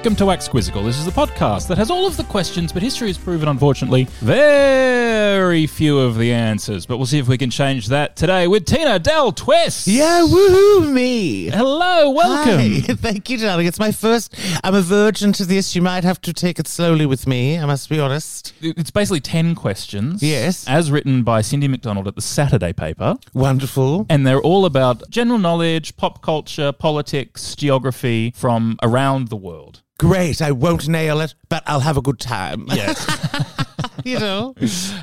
Welcome to Wax Quizzical. This is the podcast that has all of the questions, but history has proven, unfortunately, very few of the answers. But we'll see if we can change that today with Tina Del Twist. Yeah, woohoo me. Hello, welcome. Hi. Thank you, darling. It's my first. I'm a virgin to this. You might have to take it slowly with me. I must be honest. It's basically 10 questions. Yes. As written by Cindy McDonald at the Saturday paper. Wonderful. And they're all about general knowledge, pop culture, politics, geography from around the world. Great. I won't nail it, but I'll have a good time. Yes. you know.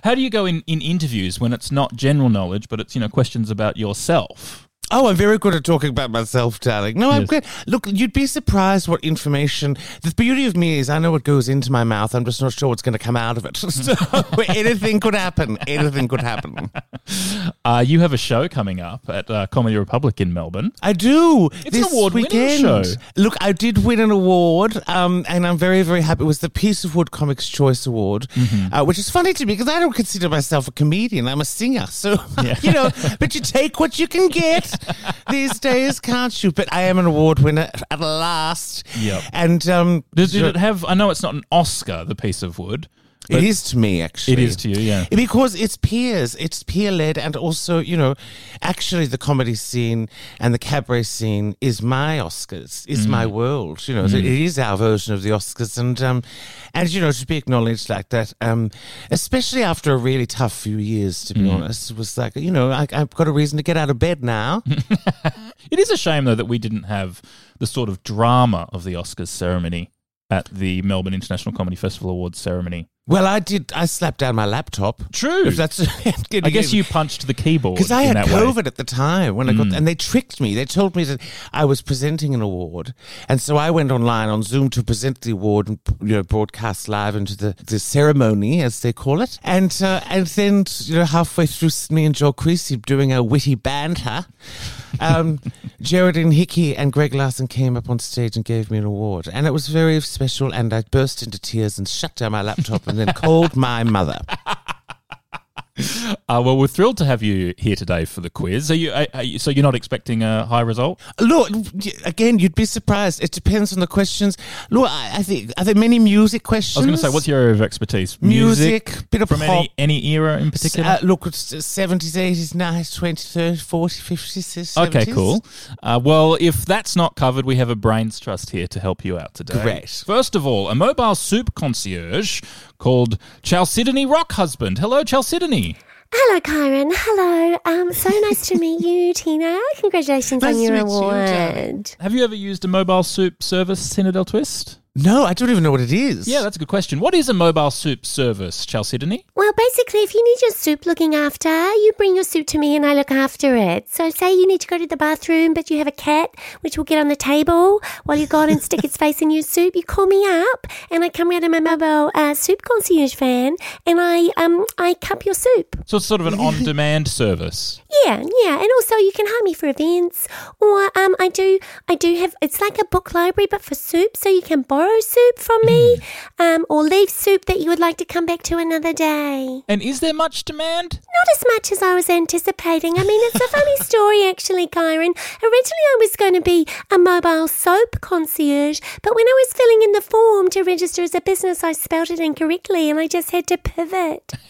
How do you go in, in interviews when it's not general knowledge, but it's, you know, questions about yourself? Oh, I'm very good at talking about myself, darling. No, I'm Yes. great. Look, you'd be surprised what information. The beauty of me is I know what goes into my mouth. I'm just not sure what's going to come out of it. So anything could happen. Anything could happen. Uh, you have a show coming up at uh, Comedy Republic in Melbourne. I do. It's an award-winning weekend. show. Look, I did win an award, um, and I'm very, very happy. It was the Piece of Wood Comics Choice Award, Mm-hmm. uh, which is funny to me because I don't consider myself a comedian. I'm a singer, so Yeah. you know. But you take what you can get these days, can't you? But I am an award winner at last. Yep. And um, Did, did it have? I know it's not an Oscar, the piece of wood. But it is to me, actually. It is to you, yeah. Because it's peers, it's peer led, and also, you know, actually the comedy scene and the cabaret scene is my Oscars, is my world. You know, so it is our version of the Oscars, and um, and you know, to be acknowledged like that, um, especially after a really tough few years, to be honest, was like, you know, I, I've got a reason to get out of bed now. It is a shame though that we didn't have the sort of drama of the Oscars ceremony at the Melbourne International Comedy Festival Awards ceremony. well, I did. I slapped down my laptop. True. If that's, I guess you punched the keyboard Because I had that way. Mm. COVID at the time when I got, and they tricked me. They told me that I was presenting an award, and so I went online on Zoom to present the award and you know broadcast live into the, the ceremony as they call it. And uh, and then you know halfway through me and Joel Creasey doing a witty banter, um, Geraldine Hickey and Greg Larsen came up on stage and gave me an award, and it was very special. And I burst into tears and shut down my laptop and then called my mother. Uh, well, we're thrilled to have you here today for the quiz. Are you, are, are you? So you're not expecting a high result? Look, again, you'd be surprised. It depends on the questions. Look, I, I think are there many music questions? I was going to say, what's your area of expertise? Music, bit of from pop. any any era in particular? Uh, look, seventies, eighties, nineties, twenties, thirties, forties, fifties, sixties. Okay, cool. Uh, well, if that's not covered, we have a brains trust here to help you out today. Great. First of all, a mobile soup concierge called Chalcedony Rock Husband. Hello, Chalcedony. Hello, Kyran. Hello. Um, so nice to meet you, Tina. Congratulations Nice on your meet you, award. Have you ever used a mobile soup service, Tina Del Twist? No, I don't even know what it is. Yeah, that's a good question. What is a mobile soup service, Chalcedony? Well, basically, if you need your soup looking after, you bring your soup to me and I look after it. So, say you need to go to the bathroom, but you have a cat which will get on the table while you go on and stick its face in your soup. You call me up, and I come round in my mobile uh, soup concierge van, and I um I cup your soup. So it's sort of an on-demand service. Yeah, yeah, and also you can hire me for events, or um, I do, I do have. It's like a book library, but for soup, so you can borrow soup from me, um, or leave soup that you would like to come back to another day. And is there much demand? Not as much as I was anticipating. I mean, it's a funny story, actually, Kyran. Originally, I was going to be a mobile soap concierge, but when I was filling in the form to register as a business, I spelled it incorrectly, and I just had to pivot.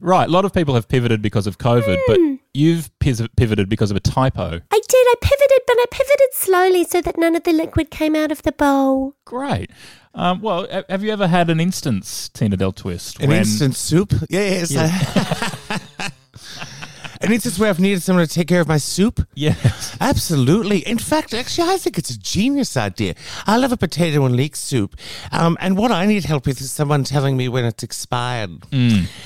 Right, a lot of people have pivoted because of COVID, but Hmm. you've pivoted because of a typo. I did. I pivoted, but I pivoted slowly so that none of the liquid came out of the bowl. Great. Um, well, ha- have you ever had an instance, Tina Del Twist, An when instant soup? Yes. I- An instance where I've needed someone to take care of my soup? Yes. Absolutely. In fact, actually, I think it's a genius idea. I love a potato and leek soup. Um, and what I need help with is someone telling me when it's expired.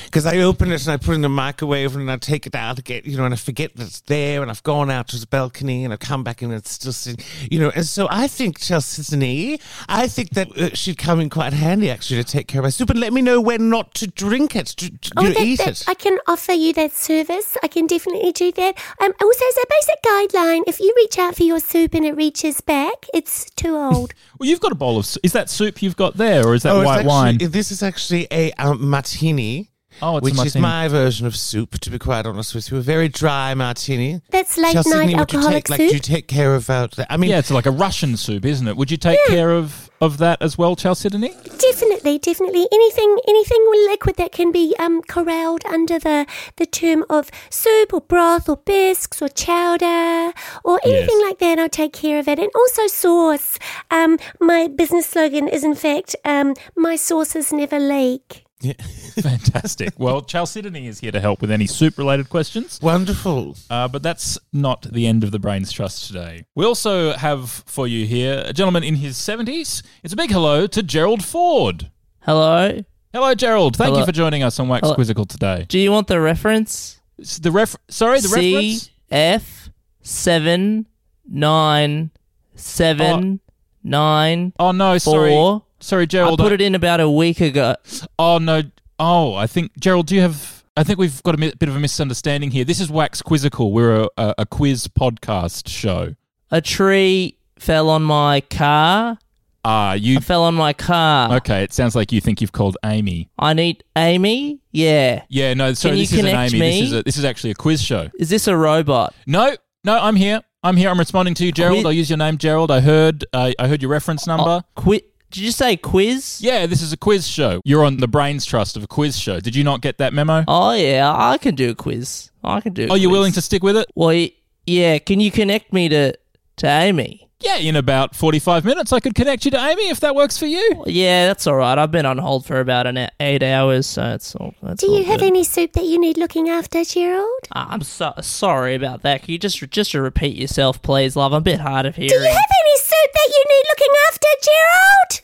Because I open it and I put it in the microwave and I take it out again, you know, and I forget that it's there and I've gone out to the balcony and I've come back and it's just, you know. And so I think, Chelsea, I think that uh, she'd come in quite handy actually to take care of my soup and let me know when not to drink it, to, to you know, Oh, that- eat that- it. I can offer you that service. I can definitely do that. Um, also, as a basic guideline, if you reach out for your soup and it reaches back, it's too old. Well, you've got a bowl of. Is that soup you've got there, or is that Oh, white actually- wine? This is actually a um, martini. Oh, it's a which is my version of soup. To be quite honest with you, a very dry martini. That's late Chelsea, night would alcoholic take, like, soup. do you take care of? Uh, the- I mean, yeah, it's like a Russian soup, isn't it? Would you take care of, of that as well, Chalcedony? Definitely, definitely. Anything, anything liquid that can be um, corralled under the, the term of soup or broth or bisques or chowder or anything Yes. like that, I'll take care of it. And also sauce. Um, my business slogan is, in fact, um, my sauces never leak. Fantastic. well, Chalcedony is here to help with any soup related questions. wonderful. Uh, but that's not the end of the Brains Trust today. We also have for you here a gentleman in his 70s. It's a big hello to Gerald Ford. Hello. Hello, Gerald. Thank you for joining us on Wax Hello. Quizzical today. Do you want the reference? S- The ref- sorry, the C reference. F seven nine seven nine Oh no, sorry, four. Sorry, Gerald. I put it in about a week ago. Oh no. Oh, I think Gerald. Do you have? I think we've got a bit of a misunderstanding here. This is Wax Quizzical. We're a, a, a quiz podcast show. A tree fell on my car. Ah, you. I fell on my car. Okay, it sounds like you think you've called AAMI. I need AAMI. Yeah. Yeah, no. Sorry, Can you this isn't connect AAMI. me? This is a, this is actually a quiz show. Is this a robot? No, no, I'm here. I'm here. I'm responding to you, Gerald. Quiz- I'll use your name, Gerald. I heard. Uh, I heard your reference number. Oh, qui- Did you say quiz? Yeah, this is a quiz show. You're on the Brains Trust of a quiz show. Did you not get that memo? Oh yeah, I can do a quiz. I can do. A Are you quiz. willing to stick with it? Well, y- yeah. Can you connect me to to AAMI? Yeah, in about 45 minutes, I could connect you to AAMI if that works for you. Yeah, that's all right. I've been on hold for about an eight hours, so it's all. That's Do all you have good. any soup that you need looking after, Gerald? Ah, I'm so sorry about that. Can you just just to repeat yourself, please, love? I'm a bit hard of hearing. Do you have any soup that you need looking after, Gerald?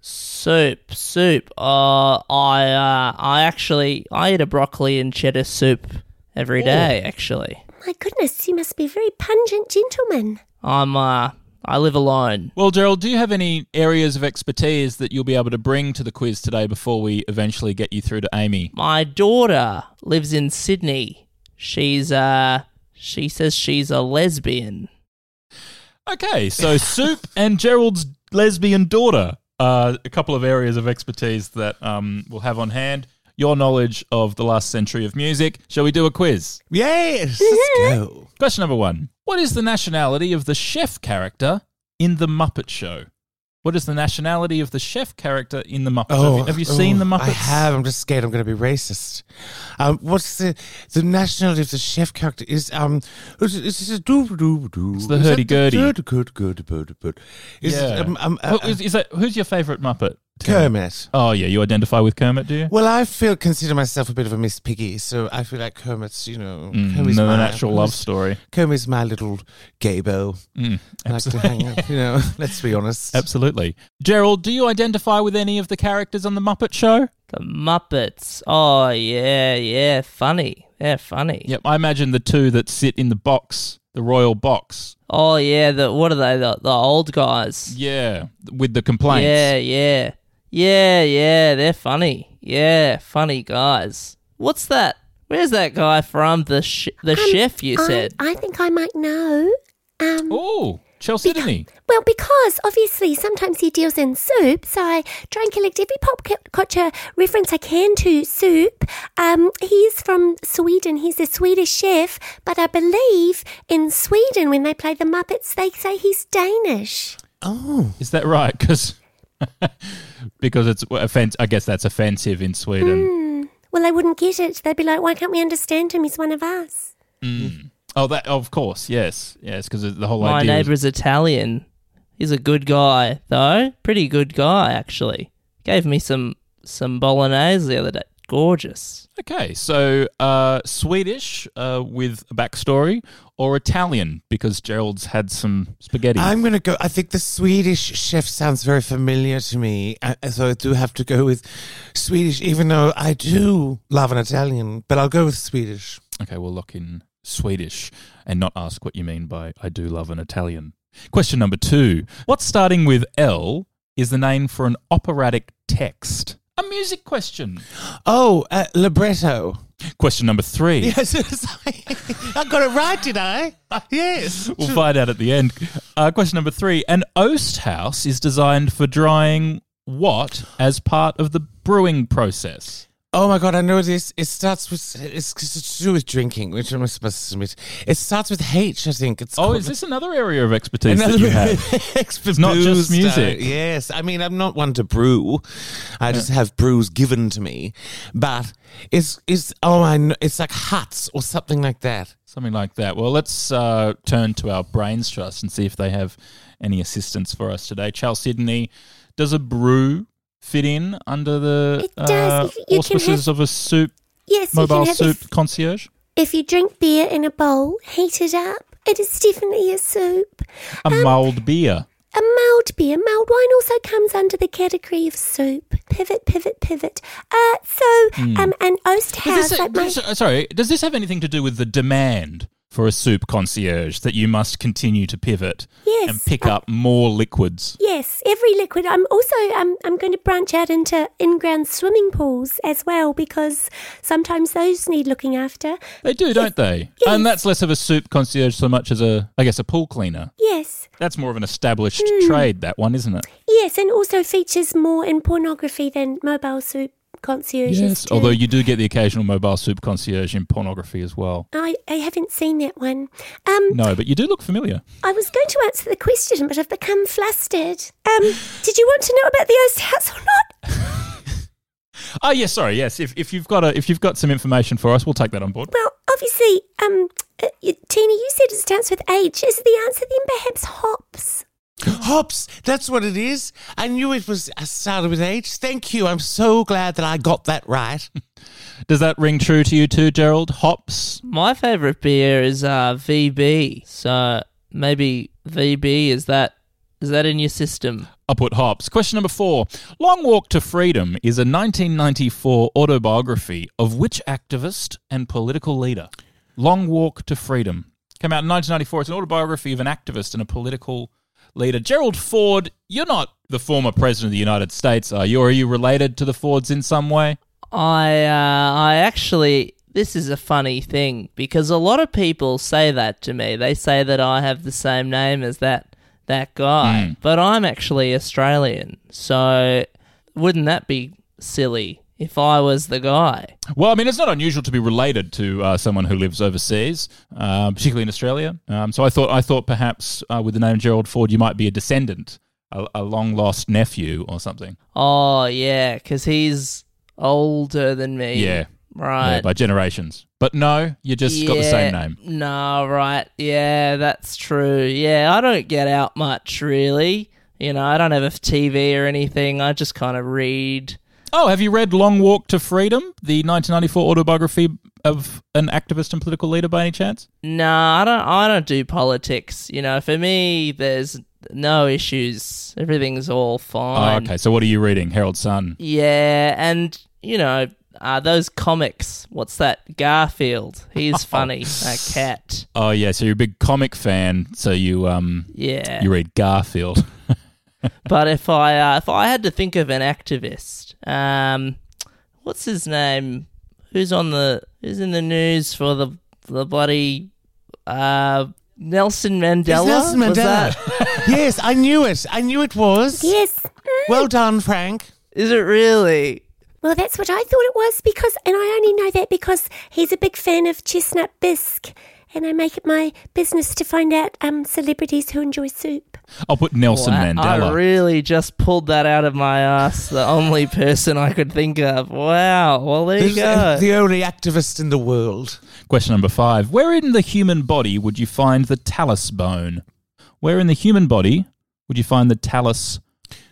Soup, soup. Uh, I uh, I actually I eat a broccoli and cheddar soup every day. Actually, My goodness, you must be a very pungent gentleman. I'm uh I live alone. Well, Gerald, do you have any areas of expertise that you'll be able to bring to the quiz today before we eventually get you through to AAMI? My daughter lives in Sydney. She's uh she says she's a lesbian. Okay, so Soup and Gerald's lesbian daughter are a couple of areas of expertise that um, we'll have on hand. Your knowledge of the last century of music. Shall we do a quiz? Yes, let's go. Question number one What is the nationality of the chef character in The Muppet Show? What is the nationality of the chef character in The Muppet Show? Have you- seen oh, The Muppets? I have. I'm just scared. I'm going to be racist. Um, what's the the nationality of the chef character? Is um, is is it doo doo doo? It's the Is that hurdy-gurdy. Good, good, good, good, good. Is yeah. it, um, um, uh, is, is that, who's your favourite Muppet? Kermit. Oh yeah, you identify with Kermit, do you? Well, I feel consider myself a bit of a Miss Piggy, so I feel like Kermit's, you know, Mm, Kermit's the my, natural love story. Kermit's my little gaybo. Mm, I like to hang up, you know. Let's be honest. Absolutely. Gerald, do you identify with any of the characters on the Muppet Show? The Muppets. Oh yeah, yeah, funny. Yeah, funny. Yep, I imagine the two that sit in the box, the royal box. Oh yeah, the what are they? The the old guys. Yeah, with the complaints. Yeah, yeah, yeah, yeah. They're funny. Yeah, funny guys. What's that? Where's that guy from? The sh- the Um, chef you I- said. I, think I might know. Um, Oh, Chalcedony. Well, because obviously sometimes he deals in soup, so I try and collect every pop cu- culture reference I can to soup. Um, he's from Sweden. He's a Swedish chef, but I believe in Sweden when they play the Muppets, they say he's Danish. Oh. Is that right? Because because it's offense. I guess that's offensive in Sweden. Hmm. Well, they wouldn't get it. They'd be like, "Why can't we understand him? He's one of us." Oh, that of course, yes, yes, because the whole My idea. is- neighbour's Italian. He's a good guy, though. Pretty good guy, actually. Gave me some some bolognese the other day. Gorgeous. Okay, so uh, Swedish uh, with a backstory, or Italian because Gerald's had some spaghetti. I'm going to go. I think the Swedish chef sounds very familiar to me. uh, So I do have to go with Swedish, even though I do love an Italian, but I'll go with Swedish. Okay, we'll lock in Swedish and not ask what you mean by I do love an Italian. Question number two. What's starting with L is the name for an operatic text? A music question. Oh, uh, libretto. Question number three. Yes, I got it right, did I? Yes. We'll find out at the end. Uh, question number three. An oast house is designed for drying what as part of the brewing process? Oh my god, I know this. It starts with it's, it's to do with drinking, which I'm supposed to. It starts with H, I think. It's Oh, called- is this another area of expertise Another that you have? expert not just music. style. Yes, I mean I'm not one to brew. I just have brews given to me. But it's it's oh I know, it's like huts or something like that. Something like that. Well, let's uh, turn to our brains trust and see if they have any assistance for us today. Chalcedony, does a brew fit in under the It does. uh, You- you auspices have- of a soup Yes, mobile you can have soup concierge? if you drink beer in a bowl, heat it up. It is definitely a soup. A mulled beer. A mild beer, mild wine also comes under the category of soup. Pivot, pivot, pivot. Uh, so, um, an oast house like sorry, does this have anything to do with the demand for a soup concierge that you must continue to pivot Yes, and pick up more liquids? Yes, every liquid. I'm also um, I'm going to branch out into in-ground swimming pools as well because sometimes those need looking after. They do, don't they? Yes. And that's less of a soup concierge so much as a, I guess, a pool cleaner. Yes, That's more of an established Hmm. trade, that one, isn't it? yes, and also features more in pornography than mobile soup concierges. Yes. Although you do get the occasional mobile soup concierge in pornography as well. I, I haven't seen that one. Um, No, but you do look familiar. I was going to answer the question, but I've become flustered. Um, did you want to know about the Oast House or not? Oh, yes. Sorry. Yes. If, if you've got a if you've got some information for us, we'll take that on board. Well, obviously, um, uh, Tina, you said it starts with H. Is the answer then perhaps hops? Hops, that's what it is. I knew it was uh, started with H. Thank you. I'm so glad that I got that right. Does that ring true to you too, Gerald? Hops. My favourite beer is uh, VB. So maybe VB is that is that in your system? I'll put hops. Question number four. Long Walk to Freedom is a 1994 autobiography of which activist and political leader? Long Walk to Freedom. Came out in 1994. It's an autobiography of an activist and a political leader. Gerald Ford, you're not the former president of the United States, are you? Or are you related to the Fords in some way? I uh, I actually this is a funny thing because a lot of people say that to me. They say that I have the same name as that that guy, but I'm actually Australian. So wouldn't that be silly if I was the guy? Well, I mean, it's not unusual to be related to uh, someone who lives overseas, uh, particularly in Australia. Um, so I thought, I thought perhaps uh, with the name Gerald Ford, you might be a descendant, a, a long lost nephew or something. Oh yeah, because he's older than me. Yeah. right. Yeah, by generations. But no, you just got the same name. No, right. Yeah, that's true. Yeah, I don't get out much really. You know, I don't have a TV or anything. I just kind of read. Oh, have you read Long Walk to Freedom, the 1994 autobiography of an activist and political leader by any chance? No, I don't. I don't do politics. You know, for me, there's no issues. Everything's all Oh, fine. okay. So what are you reading? Herald Sun. Yeah, and you know, uh, those comics. What's that? Garfield. He's funny. that cat. Oh yeah, so you're a big comic fan, so you um Yeah. you read Garfield. but if I uh, if I had to think of an activist, um, what's his name? Who's on the who's in the news for the the bloody uh, Nelson Mandela? It's Nelson Was Mandela. that- yes, I knew it. I knew it was. Yes. Well done, Frank. Is it really? Well, that's what I thought it was because, and I only know that because he's a big fan of chestnut bisque, and I make it my business to find out um, celebrities who enjoy soup. I'll put Nelson Wow, Mandela. I really just pulled that out of my ass. The only person I could think of. Wow. Well, there you The, go. the only activist in the world. Question number five. Where in the human body would you find the talus bone? Where in the human body would you find the talus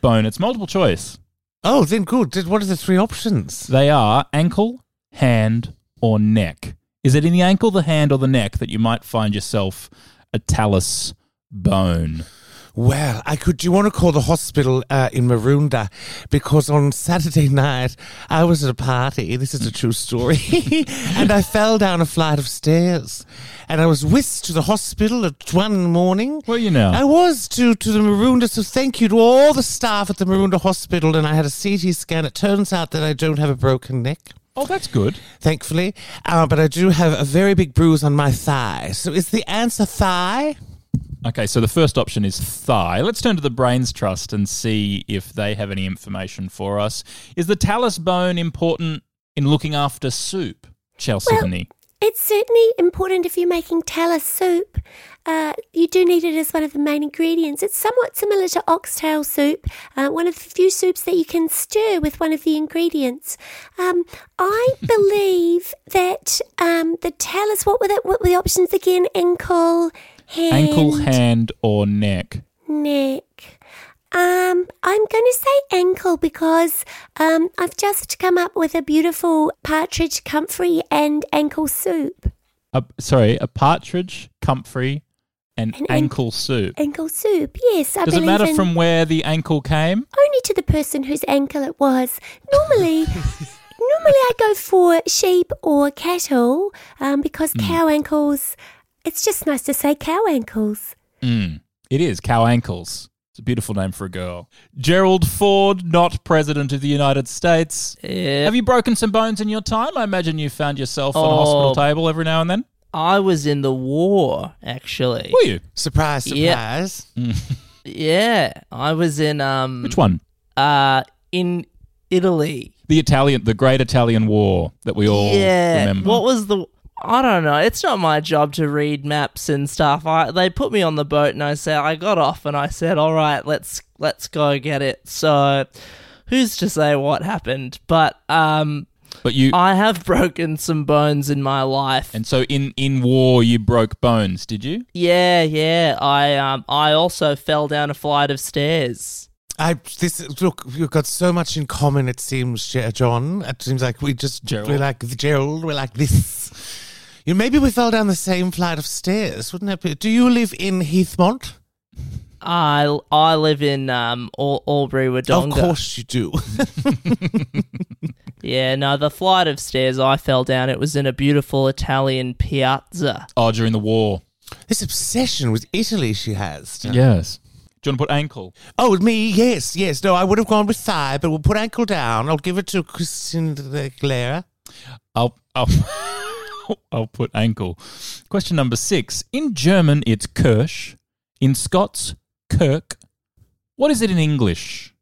bone? It's multiple choice. Oh, then good. Then What are the three options? They are ankle, hand, or neck. Is it in the ankle, the hand, or the neck that you might find yourself a talus bone? Well, I could. Do you want to call the hospital uh, in Maroondah? Because on Saturday night I was at a party. This is a true story, and I fell down a flight of stairs, and I was whisked to the hospital at one in the morning. Well, you know. I was to to the Maroondah. So thank you to all the staff at the Maroondah Hospital, and I had a CT scan. It turns out that I don't have a broken neck. Oh, that's good. Thankfully, uh, but I do have a very big bruise on my thigh. So is the answer thigh? Okay, so the first option is thigh. Let's turn to the Brains Trust and see if they have any information for us. Is the talus bone important in looking after soup? Chelsea Well- It's certainly important if you're making talus soup. Uh, you do need it as one of the main ingredients. It's somewhat similar to oxtail soup, uh, one of the few soups that you can stir with one of the ingredients. Um, I believe that um, the talus, what were, the, what were the options again? Ankle, hand, Ankle, hand, or neck? neck. Um, I'm going to say ankle because um, I've just come up with a beautiful partridge comfrey and ankle soup. A, sorry, a partridge, comfrey, and An ankle soup. Ankle soup, yes. I Does it matter in, from where the ankle came? only to the person whose ankle it was. Normally, normally I go for sheep or cattle um, because Hmm. cow ankles. It's just nice to say cow ankles. Mm, it is cow ankles. It's a beautiful name for a girl. Gerald Ford, not president of the United States. Yeah. Have you broken some bones in your time? I imagine you found yourself on a hospital Oh. table every now and then. I was in the war, actually. Were you? Surprise, Yeah. surprise. Yeah, I was in um Which one? uh in Italy. The Italian, the Great Italian War that we all yeah. remember. What was the I don't know. It's not my job to read maps and stuff. I they put me on the boat and I said I got off and I said, "All right, let's let's go get it." So, who's to say what happened? But um but you, I have broken some bones in my life. and so in in war you broke bones, did you? yeah, yeah. I um I also fell down a flight of stairs. I this look. We've got so much in common. It seems, John. It seems like we just Gerald. we're like Gerald. We're like this. You maybe we fell down the same flight of stairs, wouldn't that be? Do you live in Heathmont? I I live in um Al- Albury Wodonga. Of course you do. Yeah, no, the flight of stairs I fell down, it was in a beautiful Italian piazza. Oh, during the war. this obsession with Italy she has. Yes. Do you want to put ankle? Oh, me? Yes, yes. No, I would have gone with thigh, but we'll put ankle down. I'll give it to Christine Aguilera. I'll I'll I'll put ankle. Question number six. In German, it's Kirsch. In Scots, Kirk. What is it in English?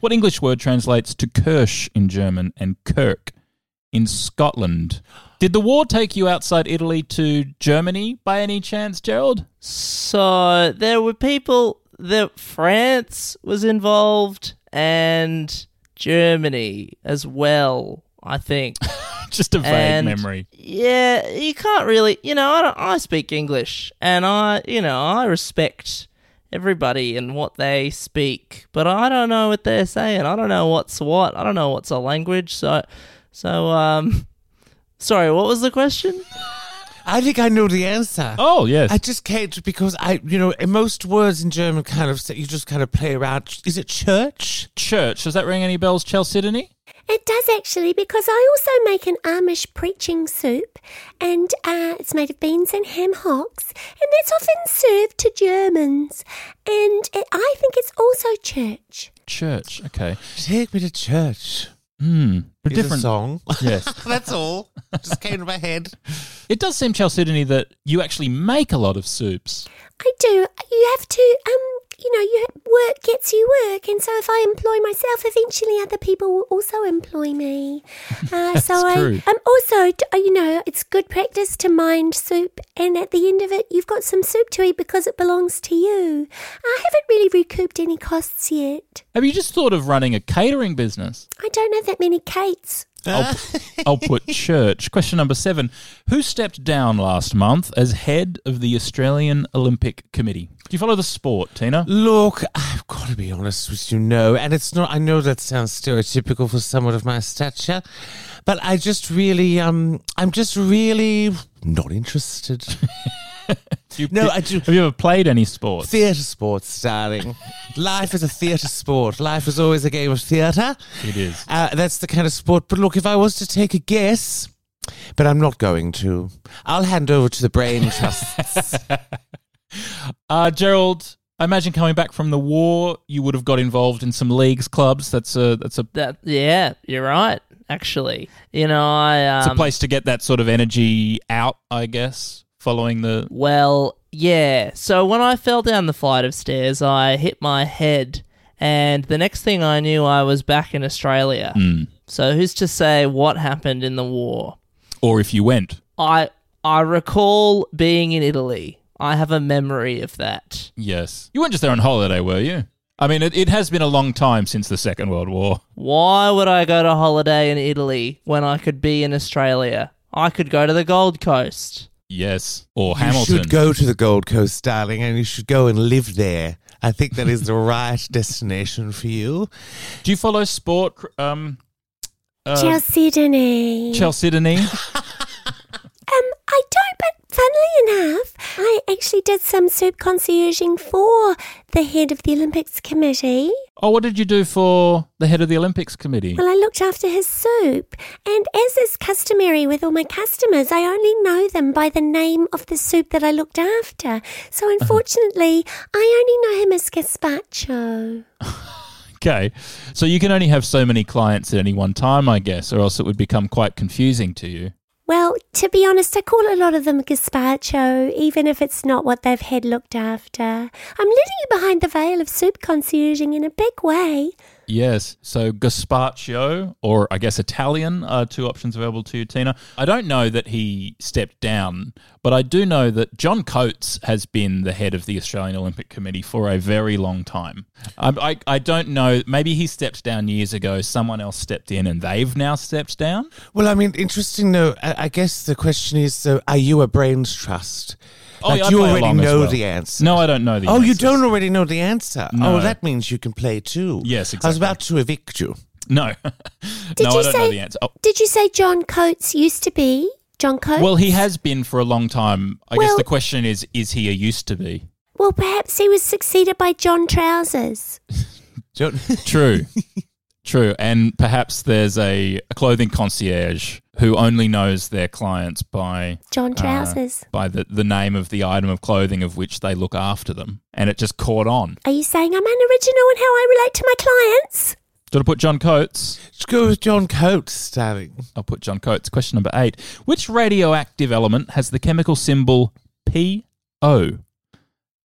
What English word translates to Kirsch in German and Kirk in Scotland? Did the war take you outside Italy to Germany by any chance, Gerald? So there were people that France was involved and Germany as well, I think. Just a vague And- memory. Yeah, you can't really, you know, I don't, I speak English and I, you know, I respect everybody and what they speak, but I don't know what they're saying. I don't know what's what. I don't know what's a language. So, so um, sorry, what was the question? I think I know the answer. Oh, yes. I just can't because I, you know, most words in German kind of you just kind of play around. Is it church? Church. Does that ring any bells, Chalcedony? It does actually, because I also make an Amish preaching soup, and uh, it's made of beans and ham hocks, and that's often served to Germans. And it, I think it's also church. Church. Okay. Take me to church. Hmm. But Is a different. song. Yes. That's all. Just came to my head. It does seem, Chalcedony, that you actually make a lot of soups. I do. You have to, um, you know, you work gets you work, and so if I employ myself, eventually other people will also employ me. Uh, so I, true. um, also, uh, you know, it's good practice to mind soup, and at the end of it, you've got some soup to eat because it belongs to you. I haven't really recouped any costs yet. Have you just thought of running a catering business? I don't have that many Kates. I'll, I'll put church. Question number seven. Who stepped down last month as head of the Australian Olympic Committee? Do you follow the sport, Tina? Look, I've got to be honest with you, no. And it's not, I know that sounds stereotypical for someone of my stature, but I just really, um, I'm just really not interested. Do you- No, I do- Have you ever played any sports? theatre sports, darling. Life is a theatre sport. Life is always a game of theatre. It is. Uh, that's the kind of sport. But look, if I was to take a guess, but I'm not going to, I'll hand over to the brain trusts. Uh, Gerald, I imagine coming back from the war, you would have got involved in some leagues, clubs. That's a that's a That yeah, you're right. Actually, you know, I um, it's a place to get that sort of energy out. I guess following the Well, yeah. So when I fell down the flight of stairs, I hit my head, and the next thing I knew, I was back in Australia. Hmm. So who's to say what happened in the war? or if you went. I I recall being in Italy. I have a memory of that. Yes, you weren't just there on holiday, were you? I mean, it, it has been a long time since the Second World War. Why would I go to holiday in Italy when I could be in Australia? I could go to the Gold Coast. Yes, or Hamilton. You Hamilton. should go to the Gold Coast, darling, and you should go and live there. I think that is the right destination for you. Do you follow sport? Um, uh, Chalcedony. Chalcedony. Um, I don't, but funnily enough, I actually did some soup concierging for the head of the Olympics Committee. oh, what did you do for the head of the Olympics committee? Well, I looked after his soup, and as is customary with all my customers, I only know them by the name of the soup that I looked after. So, uh-huh. unfortunately, I only know him as Gazpacho. Okay, so you can only have so many clients at any one time, I guess, or else it would become quite confusing to you. Well, to be honest, I call a lot of them gazpacho, even if it's not what they've had looked after. I'm living behind the veil of soup concierging in a big way. Yes. So gazpacho, or I guess Italian, are two options available to you, Tina. I don't know that he stepped down, but I do know that John Coates has been the head of the Australian Olympic Committee for a very long time. I, I, I don't know. Maybe he stepped down years ago. Someone else stepped in, and they've now stepped down. Well, I mean, interesting though. I, I guess the question is: so, are you a brains trust? Oh, like yeah, you already know well. the answer. No, I don't know the answer. Oh, you don't already know the answer. Oh, no. Oh, that means you can play too. Yes, exactly. I was about to evict you. No. Did no, you I don't know say- the answer. Oh, Did you say John Coates used to be? John Coates? well, he has been for a long time. I guess Well- the question is is he a used to be? Well, perhaps he was succeeded by John Trousers. Don't- True. True. And perhaps there's a, a clothing concierge who only knows their clients by John uh, Trousers. by the, the name of the item of clothing of which they look after them. And it just caught on. Are you saying I'm unoriginal in how I relate to my clients? Do I put John Coates? Let's go with John Coates, darling. I'll put John Coates. Question number eight. Which radioactive element has the chemical symbol PO?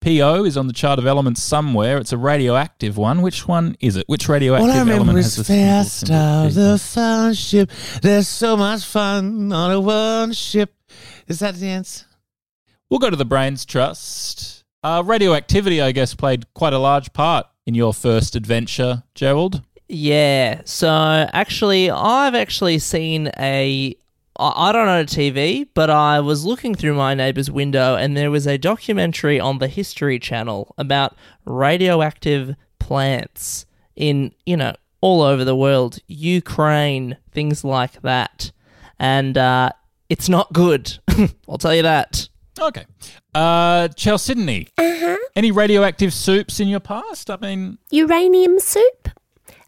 PO is on the chart of elements somewhere. It's a radioactive one. Which one is it? Which radioactive All I remember element is has the symbol, fast symbol out P? the fun ship. There's so much fun on a one ship. Is that the answer? We'll go to the Brains Trust. Uh, radioactivity, I guess, played quite a large part in your first adventure, Gerald. Yeah. So actually, I've actually seen a I I don't own a TV, but I was looking through my neighbour's window and there was a documentary on the History Channel about radioactive plants in, you know, all over the world, Ukraine, things like that. And uh, it's not good. I'll tell you that. Okay. Uh, Chalcedony. Uh-huh. Any radioactive soups in your past? I mean, Uranium soup.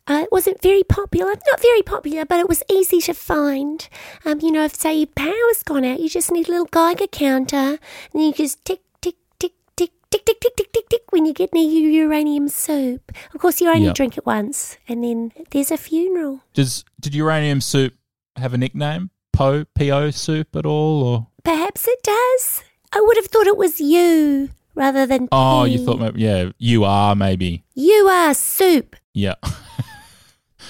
Uh, it wasn't very popular. Not very popular, but it was easy to find. Um, you know, if say your power's gone out, you just need a little Geiger counter, and you just tick, tick, tick, tick, tick, tick, tick, tick, tick, tick when you get near your uranium soup. Of course, you only Yep. drink it once, and then there's a funeral. does did uranium soup have a nickname? Po po soup at all? Or Perhaps it does. I would have thought it was you rather than. oh, you thought yeah, you are maybe You are soup. yeah.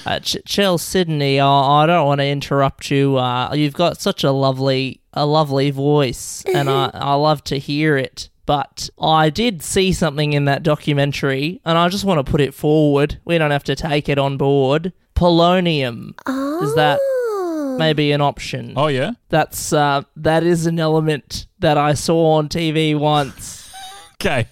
Uh, Ch- Chell Sydney, I, I don't want to interrupt you. Uh, you've got such a lovely, a lovely voice, and I, I love to hear it. But I did see something in that documentary, and I just want to put it forward. We don't have to take it on board. Polonium Oh. is that maybe an option? Oh yeah. That's uh, that is an element that I saw on TV once. Okay.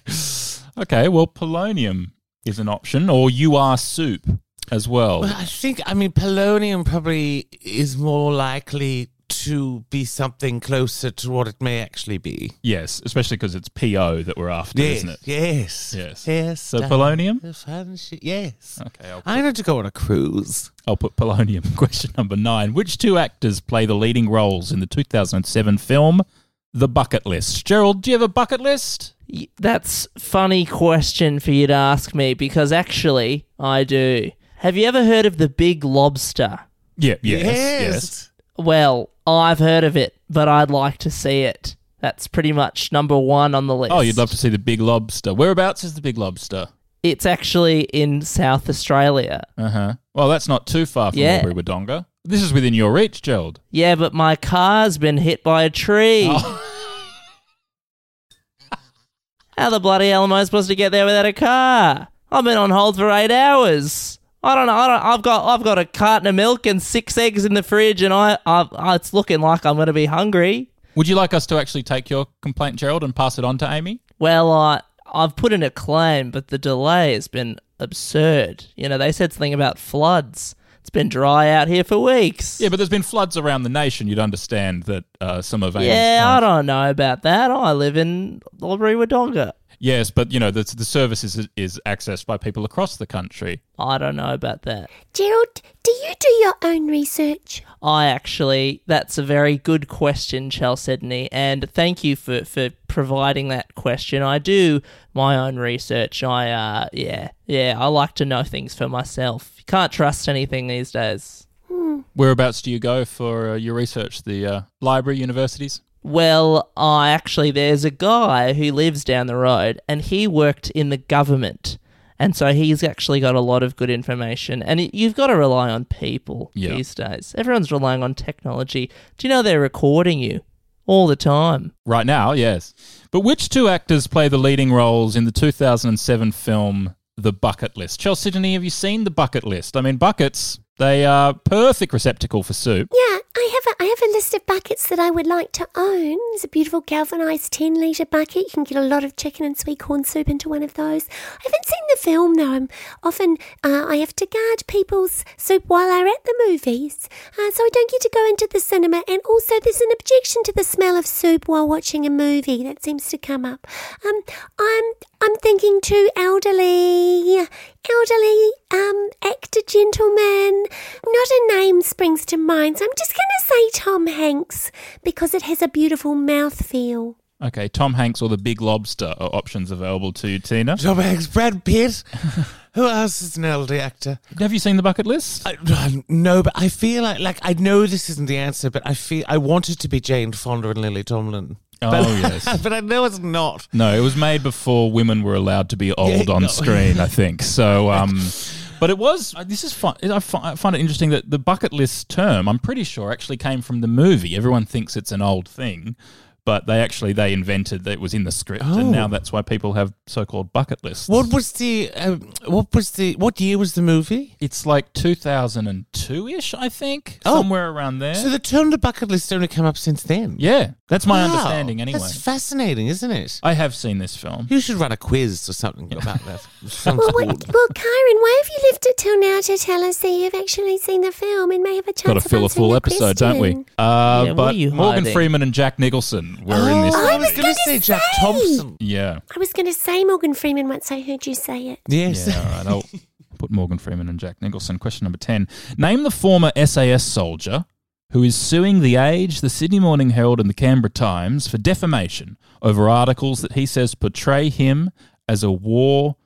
Okay. Well, polonium is an option, or you are soup as well. Well, I think, I mean, polonium probably is more likely to be something closer to what it may actually be. Yes, especially because it's po that we're after, Yes, isn't it? yes, Yes. yes. So polonium? The fun shit, Yes. Okay. I'll I need to go on a cruise. I'll put polonium. Question number nine. Which two actors play the leading roles in the 2007 film The Bucket List? Gerald, do you have a bucket list? Y- That's funny question for you to ask me because actually I do. Have you ever heard of the Big Lobster? Yeah, yes, yes. Well, I've heard of it, but I'd like to see it. That's pretty much number one on the list. Oh, you'd love to see the Big Lobster. Whereabouts is the Big Lobster? It's actually in South Australia. Uh huh. Well, that's not too far from Yeah. Albury Wodonga. This is within your reach, Gerald. Yeah, but my car's been hit by a tree. Oh. How the bloody hell am I supposed to get there without a car? I've been on hold for eight hours. I don't know. I don't, I've got I've got a carton of milk and six eggs in the fridge, and I, I it's looking like I'm going to be hungry. Would you like us to actually take your complaint, Gerald, and pass it on to AAMI? Well, I I've put in a claim, but the delay has been absurd. You know, they said something about floods. It's been dry out here for weeks. Yeah, but there's been floods around the nation. You'd understand that uh, some of AAMI's Yeah, I don't know about that. I live in Albury Wodonga. Yes, but you know the the service is, is accessed by people across the country. I don't know about that. Gerald, do you do your own research? I actually, that's a very good question, Chalcedony, and thank you for, for providing that question. I do my own research. I, uh, yeah, yeah, I like to know things for myself. You can't trust anything these days. Whereabouts do you go for uh, your research? The uh, library, universities? Well, I actually, there's a guy who lives down the road, and he worked in the government. And so he's actually got a lot of good information. And it, you've got to rely on people Yeah. these days. Everyone's relying on technology. Do you know they're recording you all the time? Right now, yes. But which two actors play the leading roles in the 2007 film The Bucket List? Chalcedony, have you seen The Bucket List? I mean, buckets, they are perfect receptacle for soup. Yeah, I have a I have a list of buckets that I would like to own. There's a beautiful galvanized ten litre bucket. You can get a lot of chicken and sweet corn soup into one of those. I haven't seen the film though. I'm often uh, I have to guard people's soup while they're at the movies, uh, so I don't get to go into the cinema. And also, there's an objection to the smell of soup while watching a movie that seems to come up. Um, I'm I'm thinking too elderly, elderly um actor gentleman. Not a name springs to mind, so I'm just gonna say Tom Hanks because it has a beautiful mouth feel. Okay, Tom Hanks or The Big Lobster are options available to you, Tina. Tom Hanks, Brad Pitt. Who else is an elderly actor? Have you seen The Bucket List? I, I- no, but I feel like like I know this isn't the answer, but I feel I want it to be Jane Fonda and Lily Tomlin. Oh, but, yes. but I know it's not. No, it was made before women were allowed to be old Yeah, on no. screen, I think. So, um, but it was. uh, This is fun. I find it interesting that the bucket list term, I'm pretty sure, actually came from the movie. Everyone thinks it's an old thing, but they actually they invented that it was in the script, Oh. and now that's why people have so-called bucket lists. What was the uh, what was the what year was the movie? It's like 2002 ish, I think, Oh. somewhere around there. So the term the bucket list only come up since then. yeah, that's my Wow. understanding anyway. That's fascinating, isn't it? I have seen this film. You should run a quiz or something about that. Sounds Well, what, well, Kyran, why have you left it till now to tell us that you've actually seen the film and may have a chance Got to fill a full the episode, don't we? Uh, Yeah, but Morgan hiding? Freeman and Jack Nicholson were in this. Oh, I was going to say Jack say. Thompson. Yeah. I was going to say Morgan Freeman once I heard you say it. Yes. Yeah, all right. I'll put Morgan Freeman and Jack Nicholson. Question number 10. Name the former SAS soldier who is suing The Age, the Sydney Morning Herald, and the Canberra Times for defamation over articles that he says portray him as a war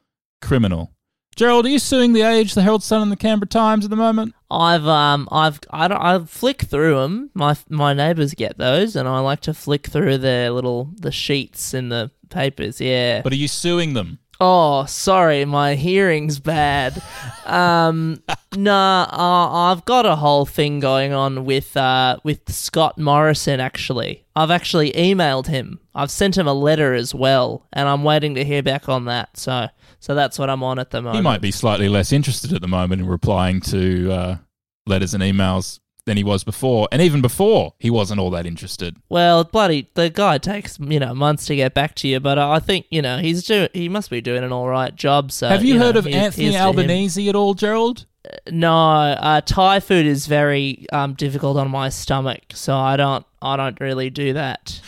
criminal. Gerald, are you suing The Age, the Herald Sun, and the Canberra Times at the moment? I've um I've I don't, I flick through them. My my neighbours get those, and I like to flick through their little the sheets in the papers. Yeah. But are you suing them? Oh, sorry, my hearing's bad. Um, nah, uh, I've got a whole thing going on with uh, with Scott Morrison. Actually, I've actually emailed him. I've sent him a letter as well, and I'm waiting to hear back on that. So, so that's what I'm on at the moment. He might be slightly less interested at the moment in replying to uh, letters and emails than he was before. And even before, he wasn't all that interested. Well, bloody, the guy takes you know months to get back to you, but I think you know he's do he must be doing an all right job. So, Have you, know, heard of here- Anthony here's. Albanese at all, Gerald? No, uh, Thai food is very um, difficult on my stomach, so I don't I don't really do that.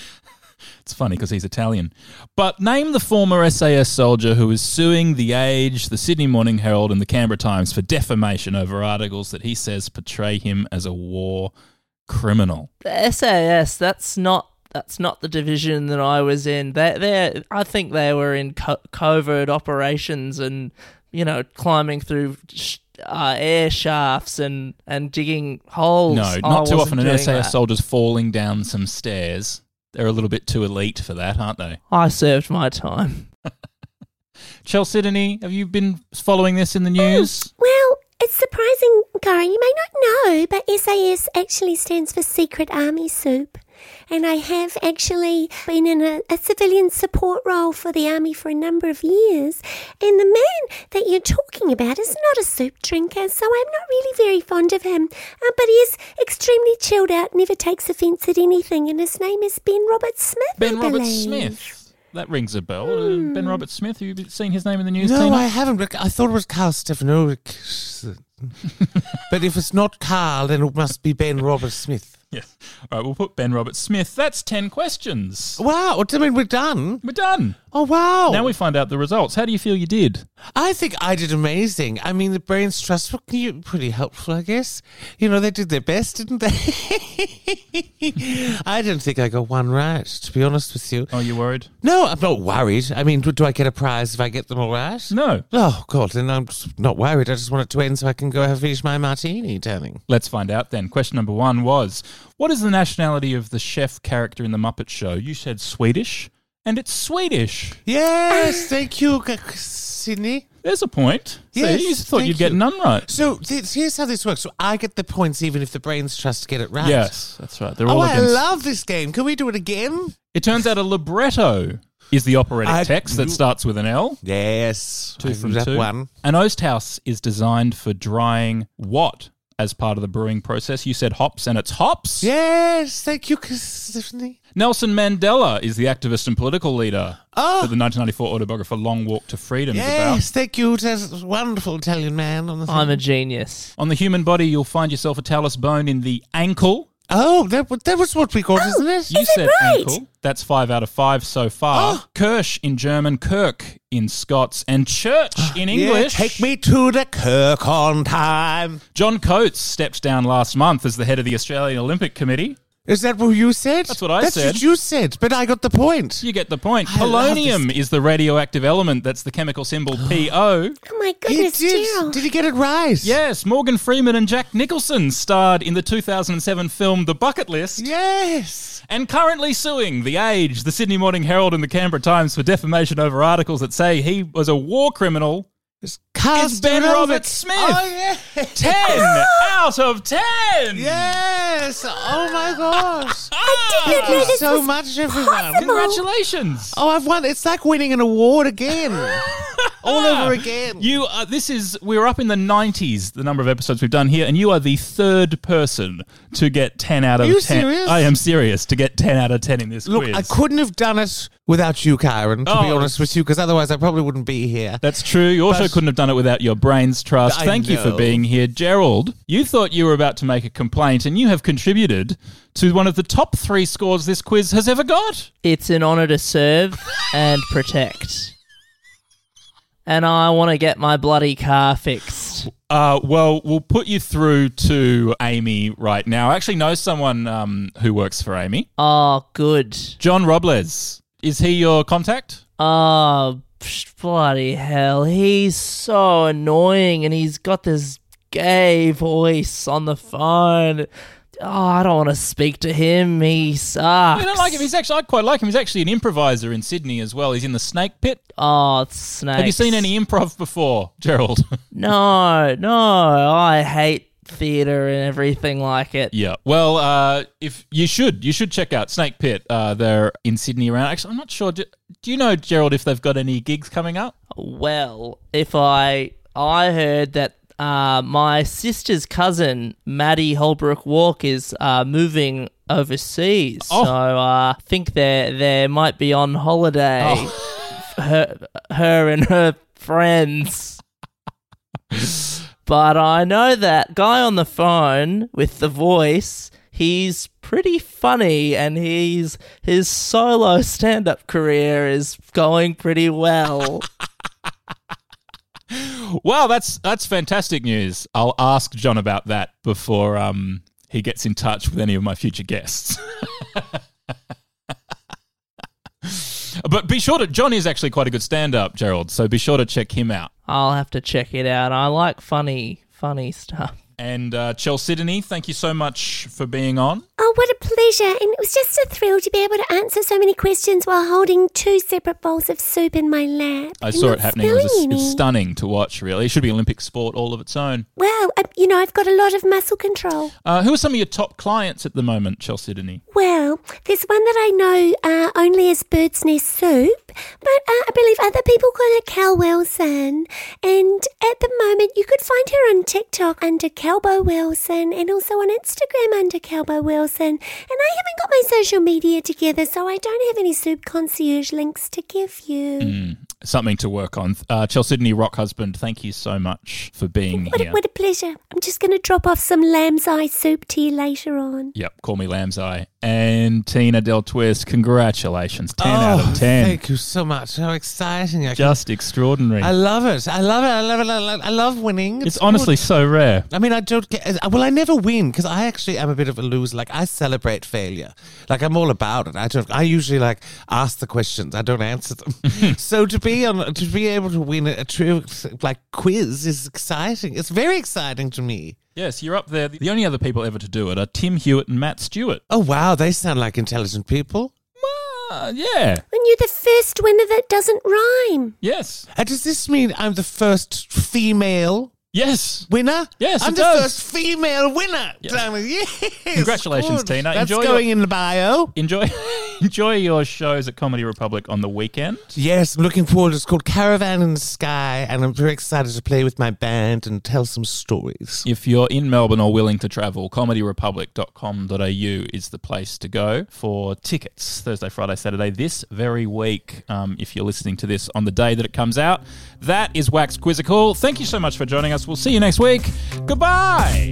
It's funny because he's Italian. But name the former SAS soldier who is suing The Age, the Sydney Morning Herald, and the Canberra Times for defamation over articles that he says portray him as a war criminal. The SAS, that's not that's not the division that I was in. They they I think they were in co- covert operations and you know climbing through. Sh- uh, air shafts and, and digging holes. No, I not too often an SAS that. soldier's falling down some stairs. They're a little bit too elite for that, aren't they? I served my time. Chelsea have you been following this in the mm, news? Well, it's surprising, Kyran. You may not know, but SAS actually stands for Secret Army Soup. And I have actually been in a, a civilian support role for the Army for a number of years. And the man that you're talking about is not a soup drinker, so I'm not really very fond of him. Uh, but he is extremely chilled out, never takes offence at anything, and his name is Ben Robert Smith. Ben I Robert believe. Smith. That rings a bell. Uh, ben Robert Smith, have you seen his name in the news? No, Tina? I haven't. but I thought it was Karl Stefanovic. but if it's not Karl, then it must be Ben Robert Smith. Yes. All right, we'll put Ben Robert Smith. That's 10 questions. Wow, I mean, we're done. We're done. Oh, wow. Now we find out the results. How do you feel you did? I think I did amazing. I mean, the Brains Trust were you- pretty helpful, I guess. You know, they did their best, didn't they? I don't think I got one right, to be honest with you. Are you worried? No, I'm not worried. I mean, do, do I get a prize if I get them all right? No. Oh, God, then I'm not worried. I just want it to end so I can go have finish my martini, darling. Let's find out then. Question number one was What is the nationality of the chef character in The Muppet Show? You said Swedish, and it's Swedish. Yes, thank you, Sydney. There's a point. Yes, See, you thought you'd get none right. So this, here's how this works. So I get the points even if the Brains Trust to get it right. Yes, that's right. They're Oh, all I love this game. Can we do it again? it turns out a libretto is the operatic I text that starts with an L. Yes. Two I from that two. one. An Oast House is designed for drying what as part of the brewing process? You said hops, and it's hops. Yes, thank you, Stephanie. Nelson Mandela is the activist and political leader ah. Oh. that the 1994 autobiographer Long Walk to Freedom is about. Yes, thank you. There's a wonderful Italian man on the. I'm thing. a genius. On the human body, you'll find yourself a talus bone in the ankle. Oh, that, that was what we got, oh, isn't it? You said right? ankle. That's five out of five so far. Oh. Kirsch in German, Kirk in Scots, and church in English. Yeah, take me to the Kirk on time. John Coates stepped down last month as the head of the Australian Olympic Committee. Is that what you said? That's what I That's said. That's what you said, but I got the point. You get the point. I Polonium is the radioactive element. That's the chemical symbol PO. Oh my He goodness, did. Gerald. Did he get it right? Yes, Morgan Freeman and Jack Nicholson starred in the 2007 film The Bucket List. Yes. And currently suing The Age, the Sydney Morning Herald, and the Canberra Times for defamation over articles that say he was a war criminal. It's Ben. Roberts Smith. Oh, yeah. 10 out of 10. Yes. Oh, my gosh. I did not know Thank you this so much, everyone. Congratulations. Oh, I've won. It's like winning an award again. All over again. You uh, this is we're up in the 90s the number of episodes we've done here and you are the third person to get 10 out of Are you 10. serious? I am serious to get 10 out of 10 in this Look, quiz. I couldn't have done it without you, Kyran, to be Oh. honest with you, because otherwise I probably wouldn't be here. That's true. You also But- couldn't have done it without your brain's trust. I Thank you for know. being here. Gerald, you thought you were about to make a complaint and you have contributed to one of the top three scores this quiz has ever got. It's an honor to serve and protect. And I want to get my bloody car fixed. Uh, well, we'll put you through to AAMI right now. I actually know someone um, who works for AAMI. Oh, good. John Robles. Is he your contact? Oh, psh, bloody hell. He's so annoying and he's got this gay voice on the phone. Oh, I don't want to speak to him. He sucks. I don't like him. He's actually I quite like him. He's actually an improviser in Sydney as well. He's in the Snake Pit. Oh, it's snakes. Have you seen any improv before, Gerald? No, no. I hate theatre and everything like it. yeah. Well, uh, if you should, you should check out Snake Pit. Uh, they're in Sydney around. Actually, I'm not sure. Do, do you know Gerald if they've got any gigs coming up? Well, if I I heard that uh, my sister's cousin Maddie Holbrook Walk is uh, moving overseas, Oh. so uh, I think they they might be on holiday. Oh. Her her and her friends. but I know that guy on the phone with the voice. He's pretty funny, and he's his solo stand-up career is going pretty well. Wow, that's that's fantastic news. I'll ask John about that before um, he gets in touch with any of my future guests. but be sure to John is actually quite a good stand-up, Gerald. So be sure to check him out. I'll have to check it out. I like funny, funny stuff. And uh, Chalcedony, thank you so much for being on. Oh, what a pleasure. And it was just a thrill to be able to answer so many questions while holding two separate bowls of soup in my lap. I and saw it happening. It was it's stunning to watch. Really, it should be Olympic sport all of its own. Well, uh, you know, I've got a lot of muscle control. Uh, who are some of your top clients at the moment, Chalcedony? Well, there's one that I know uh, only as bird's nest soup, but uh, I believe other people call her Cal Wilson. And at the moment, you could find her on TikTok under Calbo Wilson and also on Instagram under Calbo Wilson. And I haven't got my social media together, so I don't have any soup concierge links to give you. Something to work on. Uh, Chalcedony, Rockhusband. Thank you so much for being What a, here. what a pleasure. I'm just going to drop off some lamb's eye soup to you later on. Yep, call me Lamb's Eye. And Tina Del Twist, congratulations. 10 out of 10. Oh, Thank you so much. How exciting. I, Just extraordinary. I love it. I love it. I love it. I love, I love winning. it's honestly good. so rare. I mean, I don't get. uh, Well, I never win because I actually am a bit of a loser. Like I celebrate failure. Like I'm all about it. I don't. I usually like ask the questions. I don't answer them. so to be on, to be able to win a, a true like quiz is exciting. It's very exciting to me. Yes, you're up there. The only other people ever to do it are Tim Hewitt and Matt Stewart. Oh wow, they sound like intelligent people. Uh, yeah. And you're the first winner that doesn't rhyme. Yes. Uh, does this mean I'm the first female Yes. winner? Yes, I'm it the does. first female winner. Yeah. Damn Yes. Congratulations, Good. Tina. That's Enjoy going your- in the bio. Enjoy enjoy your shows at Comedy Republic on the weekend. Yes, I'm looking forward. It's called Caravan in the Sky, and I'm very excited to play with my band and tell some stories. If you're in Melbourne or willing to travel, comedyrepublic.com.au is the place to go for tickets Thursday, Friday, Saturday this very week. Um, if you're listening to this on the day that it comes out, that is Wax Quizzical. Thank you so much for joining us. We'll see you next week. Goodbye.